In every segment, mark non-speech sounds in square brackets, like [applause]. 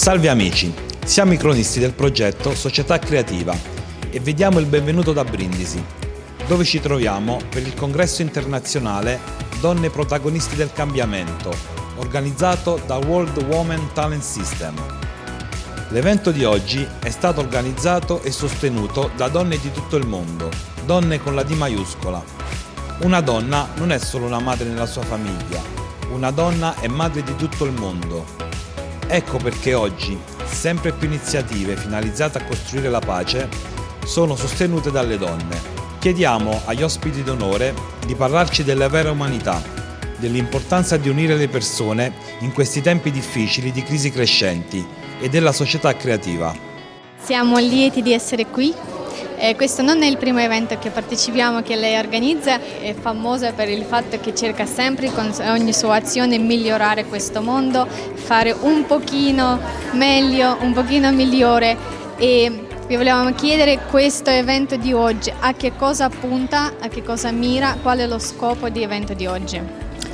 Salve amici, siamo i cronisti del progetto Società Creativa e vediamo il benvenuto da Brindisi, dove ci troviamo per il congresso internazionale Donne protagonisti del cambiamento, organizzato da World Women Talent System. L'evento di oggi è stato organizzato e sostenuto da donne di tutto il mondo, donne con la D maiuscola. Una donna non è solo una madre nella sua famiglia, una donna è madre di tutto il mondo. Ecco perché oggi sempre più iniziative finalizzate a costruire la pace sono sostenute dalle donne. Chiediamo agli ospiti d'onore di parlarci della vera umanità, dell'importanza di unire le persone in questi tempi difficili di crisi crescenti e della società creativa. Siamo lieti di essere qui eh, questo non è il primo evento che partecipiamo, che lei organizza, è famosa per il fatto che cerca sempre con ogni sua azione migliorare questo mondo, fare un pochino meglio, un pochino migliore. E vi volevamo chiedere questo evento di oggi, a che cosa punta, a che cosa mira, qual è lo scopo di evento di oggi?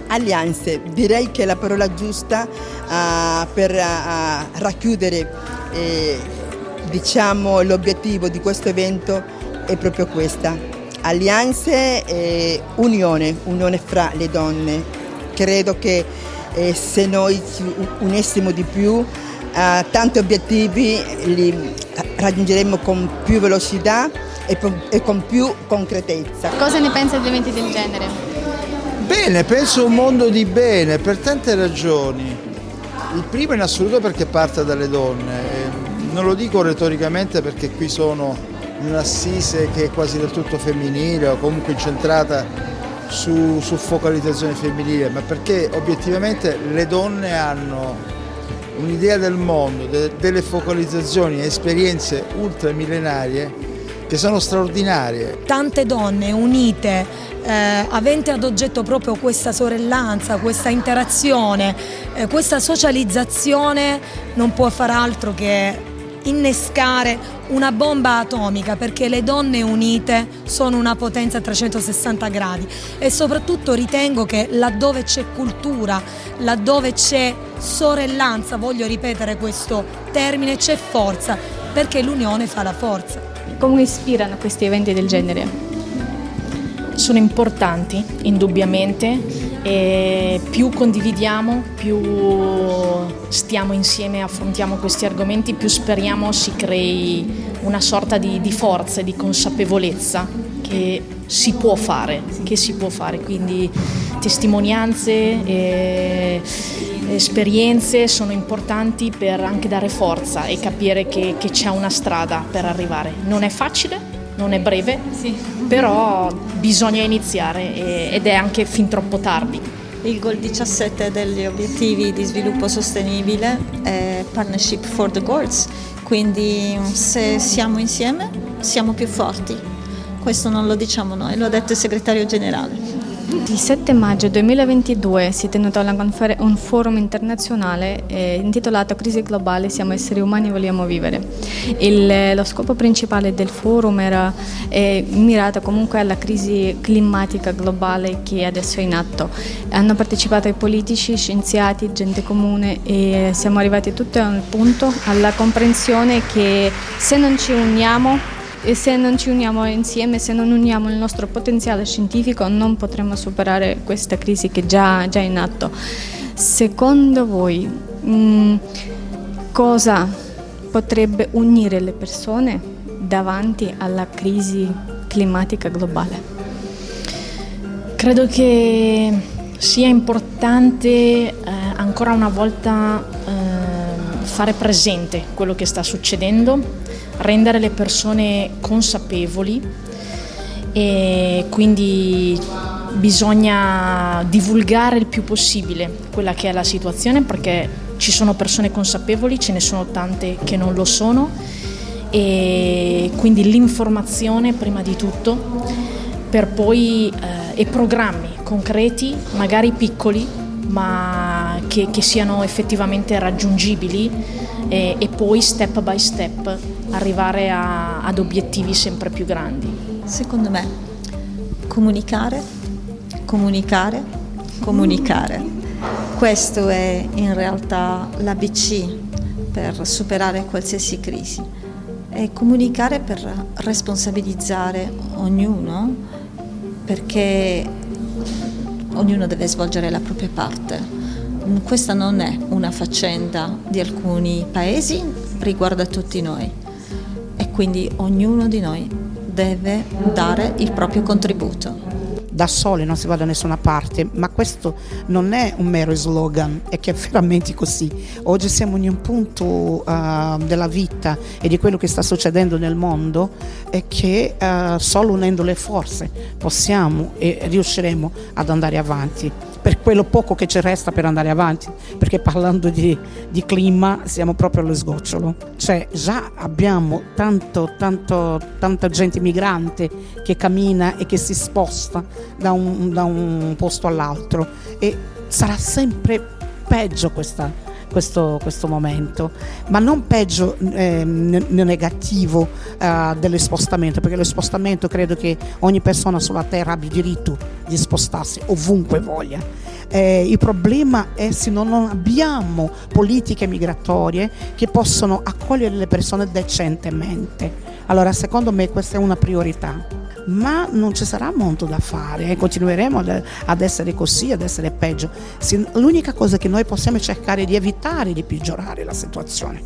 Alleanze, direi che è la parola giusta uh, per uh, racchiudere eh, diciamo, l'obiettivo di questo evento è proprio questa, alleanze e unione, unione fra le donne. Credo che eh, se noi ci unissimo di più, eh, tanti obiettivi li raggiungeremo con più velocità e, e con più concretezza. Cosa ne pensa di eventi del genere? Bene, penso un mondo di bene per tante ragioni. Il primo in assoluto perché parte dalle donne non lo dico retoricamente perché qui sono in un'assise che è quasi del tutto femminile o comunque incentrata su, su focalizzazione femminile, ma perché obiettivamente le donne hanno un'idea del mondo, de, delle focalizzazioni e esperienze ultramillenarie che sono straordinarie. Tante donne unite, eh, avente ad oggetto proprio questa sorellanza, questa interazione, eh, questa socializzazione, non può far altro che innescare una bomba atomica perché le donne unite sono una potenza a 360 gradi e soprattutto ritengo che laddove c'è cultura, laddove c'è sorellanza, voglio ripetere questo termine, c'è forza perché l'unione fa la forza. Come ispirano questi eventi del genere? Sono importanti, indubbiamente, e più condividiamo, più stiamo insieme, affrontiamo questi argomenti, più speriamo si crei una sorta di, di forza e di consapevolezza che si può fare, che si può fare. Quindi testimonianze e esperienze sono importanti per anche dare forza e capire che, che c'è una strada per arrivare. Non è facile, non è breve, sì. Però bisogna iniziare ed è anche fin troppo tardi. Il Goal 17 degli obiettivi di sviluppo sostenibile è Partnership for the Goals, quindi se siamo insieme siamo più forti. Questo non lo diciamo noi, lo ha detto il segretario generale. Il 7 maggio 2022 si è tenuto confer- un forum internazionale eh, intitolato Crisi globale, siamo esseri umani, vogliamo vivere. Il, lo scopo principale del forum era eh, mirato comunque alla crisi climatica globale che adesso è in atto. Hanno partecipato i politici, scienziati, gente comune e siamo arrivati tutti a un punto, alla comprensione che se non ci uniamo e se non ci uniamo insieme, se non uniamo il nostro potenziale scientifico non potremo superare questa crisi che già, già in atto. Secondo voi mh, mm, cosa potrebbe unire le persone davanti alla crisi climatica globale? Credo che sia importante eh, ancora una volta eh, fare presente quello che sta succedendo rendere le persone consapevoli e quindi bisogna divulgare il più possibile quella che è la situazione perché ci sono persone consapevoli, ce ne sono tante che non lo sono e quindi l'informazione prima di tutto per poi eh, e programmi concreti, magari piccoli, ma che, che siano effettivamente raggiungibili e, e poi step by step arrivare a, ad obiettivi sempre più grandi. Secondo me comunicare, comunicare, comunicare. Questo è in realtà l'ABC per superare qualsiasi crisi e comunicare per responsabilizzare ognuno perché ognuno deve svolgere la propria parte. Questa non è una faccenda di alcuni paesi, riguarda tutti noi e quindi ognuno di noi deve dare il proprio contributo da soli non si va da nessuna parte, ma questo non è un mero slogan, è che è [laughs] veramente così. Oggi siamo in un punto uh, della vita e di quello che sta succedendo nel mondo e che uh, solo unendo le forze possiamo e riusciremo ad andare avanti per quello poco che ci resta per andare avanti, perché parlando di, di clima siamo proprio allo sgocciolo. Cioè già abbiamo tanto, tanto, tanta gente migrante che cammina e che si sposta da un, da un posto all'altro e sarà sempre peggio questa, questo, questo, momento, ma non peggio eh, negativo eh, dello spostamento, perché lo spostamento credo che ogni persona sulla terra abbia diritto di spostarsi ovunque voglia. Eh, il problema è se non abbiamo politiche migratorie che possono accogliere le persone decentemente. Allora, secondo me questa è una priorità ma non ci sarà molto da fare, eh? continueremo ad, essere così, ad essere peggio. L'unica cosa che noi possiamo cercare di evitare è di peggiorare la situazione.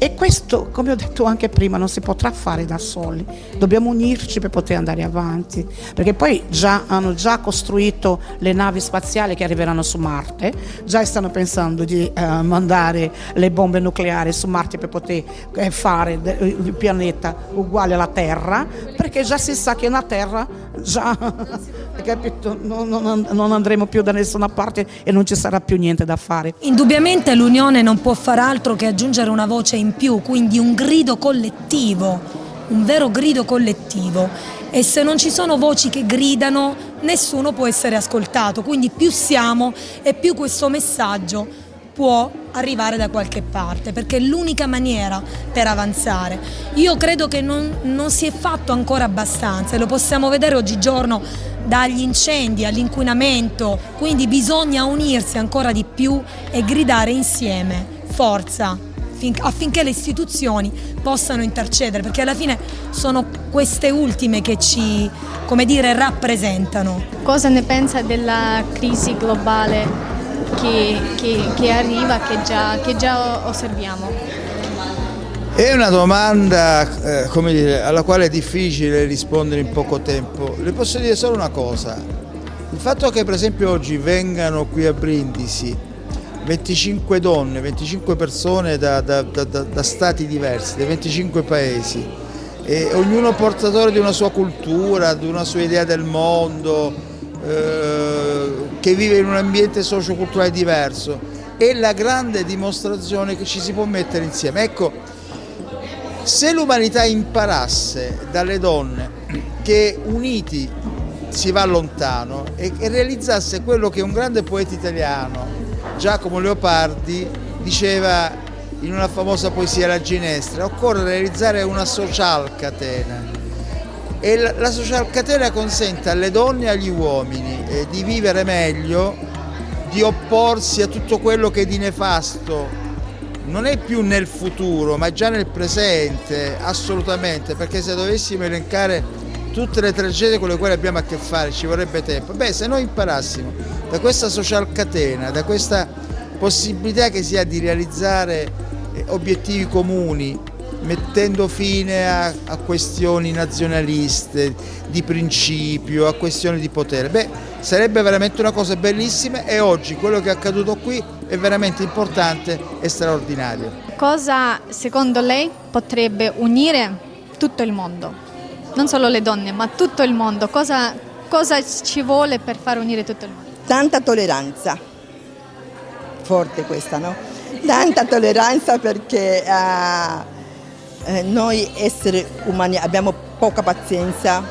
E questo, come ho detto anche prima, non si potrà fare da soli, dobbiamo unirci per poter andare avanti, perché poi già, hanno già costruito le navi spaziali che arriveranno su Marte, già stanno pensando di eh, mandare le bombe nucleari su Marte per poter eh, fare il pianeta uguale alla Terra, perché già si sa che la Terra già capito, non, non, non andremo più da nessuna parte e non ci sarà più niente da fare. Indubbiamente l'Unione non può far altro che aggiungere una voce in più, quindi un grido collettivo, un vero grido collettivo. E se non ci sono voci che gridano, nessuno può essere ascoltato. Quindi più siamo e più questo messaggio può arrivare da qualche parte, perché è l'unica maniera per avanzare. Io credo che non, non si è fatto ancora abbastanza e lo possiamo vedere oggigiorno dagli incendi all'inquinamento, quindi bisogna unirsi ancora di più e gridare insieme forza affinché le istituzioni possano intercedere, perché alla fine sono queste ultime che ci, come dire, rappresentano. Cosa ne pensa della crisi globale che, che, che arriva, che già, che già osserviamo? È una domanda eh, dire, alla quale è difficile rispondere in poco tempo. Le posso dire solo una cosa. Il fatto che per esempio oggi vengano qui a Brindisi 25 donne, 25 persone da, da, da, da stati diversi, da 25 paesi, e ognuno portatore di una sua cultura, di una sua idea del mondo, eh, che vive in un ambiente socioculturale diverso, è la grande dimostrazione che ci si può mettere insieme. Ecco, se l'umanità imparasse dalle donne che uniti si va lontano e, e realizzasse quello che un grande poeta italiano Giacomo Leopardi diceva in una famosa poesia La Ginestra, occorre realizzare una social catena e la, social catena consente alle donne e agli uomini eh, di vivere meglio, di opporsi a tutto quello che di nefasto non è più nel futuro ma già nel presente, assolutamente, perché se dovessimo elencare tutte le tragedie con le quali abbiamo a che fare ci vorrebbe tempo. Beh, se noi imparassimo da questa social catena, da questa possibilità che si ha di realizzare eh, obiettivi comuni, mettendo fine a, a, questioni nazionaliste, di principio, a questioni di potere. Beh, sarebbe veramente una cosa bellissima e oggi quello che è accaduto qui è veramente importante e straordinario. Cosa secondo lei potrebbe unire tutto il mondo? Non solo le donne, ma tutto il mondo. Cosa, cosa ci vuole per far unire tutto il mondo? Tanta tolleranza, forte questa, no? Tanta tolleranza perché uh, eh, noi esseri umani abbiamo poca pazienza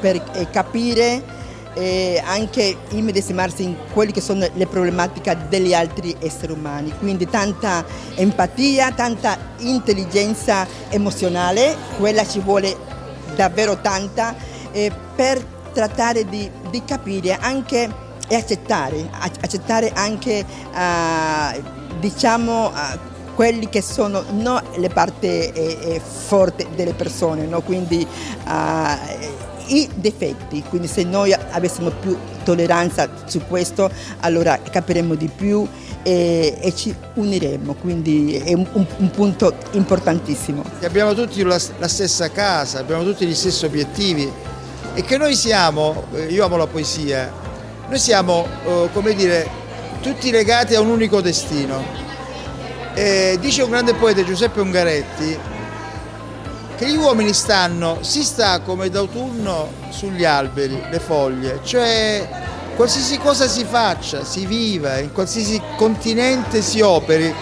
per eh, capire e anche immedesimarsi in quelle che sono le problematiche degli altri esseri umani. Quindi tanta empatia, tanta intelligenza emozionale, quella ci vuole davvero tanta eh, per trattare di, di capire anche e accettare, accettare anche uh, diciamo, uh, quelli che sono no, le parti eh, eh, forti delle persone, no? quindi uh, i difetti, quindi se noi avessimo più tolleranza su questo allora capiremo di più e, e ci uniremo, quindi è un, un, un, punto importantissimo. Abbiamo tutti la, la stessa casa, abbiamo tutti gli stessi obiettivi e che noi siamo, eh, io amo la poesia, noi siamo eh, come dire tutti legati a un unico destino. E dice un grande poeta Giuseppe Ungaretti che gli uomini stanno, si sta come d'autunno sugli alberi, le foglie, cioè qualsiasi cosa si faccia, si viva, in qualsiasi continente si operi,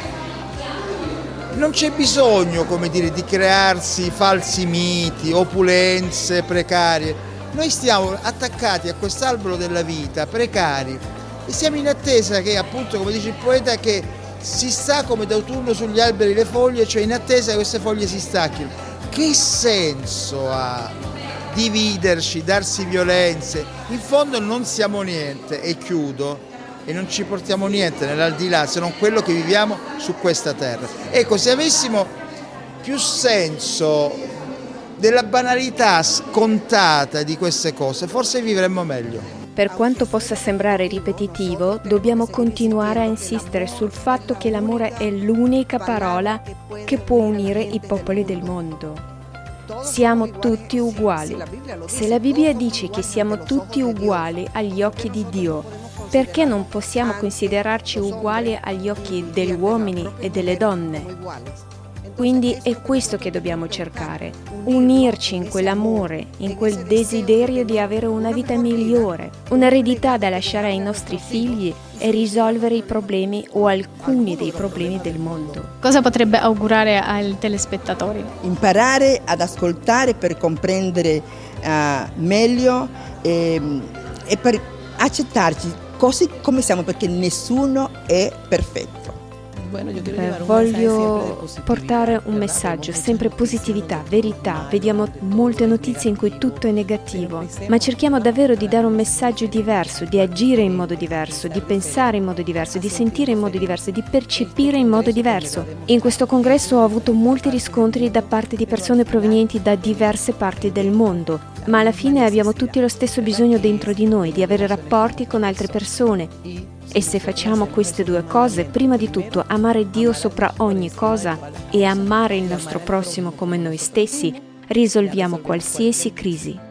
non c'è bisogno, come dire, di crearsi falsi miti, opulenze precarie. Noi stiamo attaccati a quest'albero della vita, precari, e siamo in attesa che, appunto, come dice il poeta, che si sta come d'autunno sugli alberi le foglie, cioè in attesa che queste foglie si stacchino che senso ha dividerci, darsi violenze? In fondo non siamo niente, e chiudo, e non ci portiamo niente nell'aldilà se non quello che viviamo su questa terra. Ecco, se avessimo più senso della banalità scontata di queste cose, forse vivremmo meglio. Per quanto possa sembrare ripetitivo, dobbiamo continuare a insistere sul fatto che l'amore è l'unica parola che può unire i popoli del mondo. Siamo tutti uguali. Se la Bibbia dice che siamo tutti uguali agli occhi di Dio, perché non possiamo considerarci uguali agli occhi degli uomini e delle donne? Quindi è questo che dobbiamo cercare, unirci in quell'amore, in quel desiderio di avere una vita migliore, un'eredità da lasciare ai nostri figli e risolvere i problemi o alcuni dei problemi del mondo. Cosa potrebbe augurare ai telespettatori? Imparare ad ascoltare per comprendere uh, meglio e, e per accettarci così come siamo perché nessuno è perfetto. Eh, voglio portare un messaggio, sempre positività, verità. Vediamo molte notizie in cui tutto è negativo, ma cerchiamo davvero di dare un messaggio diverso, di agire in modo diverso, di pensare in modo diverso, di sentire in modo diverso, di percepire in modo diverso. In questo congresso ho avuto molti riscontri da parte di persone provenienti da diverse parti del mondo, ma alla fine abbiamo tutti lo stesso bisogno dentro di noi, di avere rapporti con altre persone e se facciamo queste due cose, prima di tutto amare Dio sopra ogni cosa e amare il nostro prossimo come noi stessi, risolviamo qualsiasi crisi.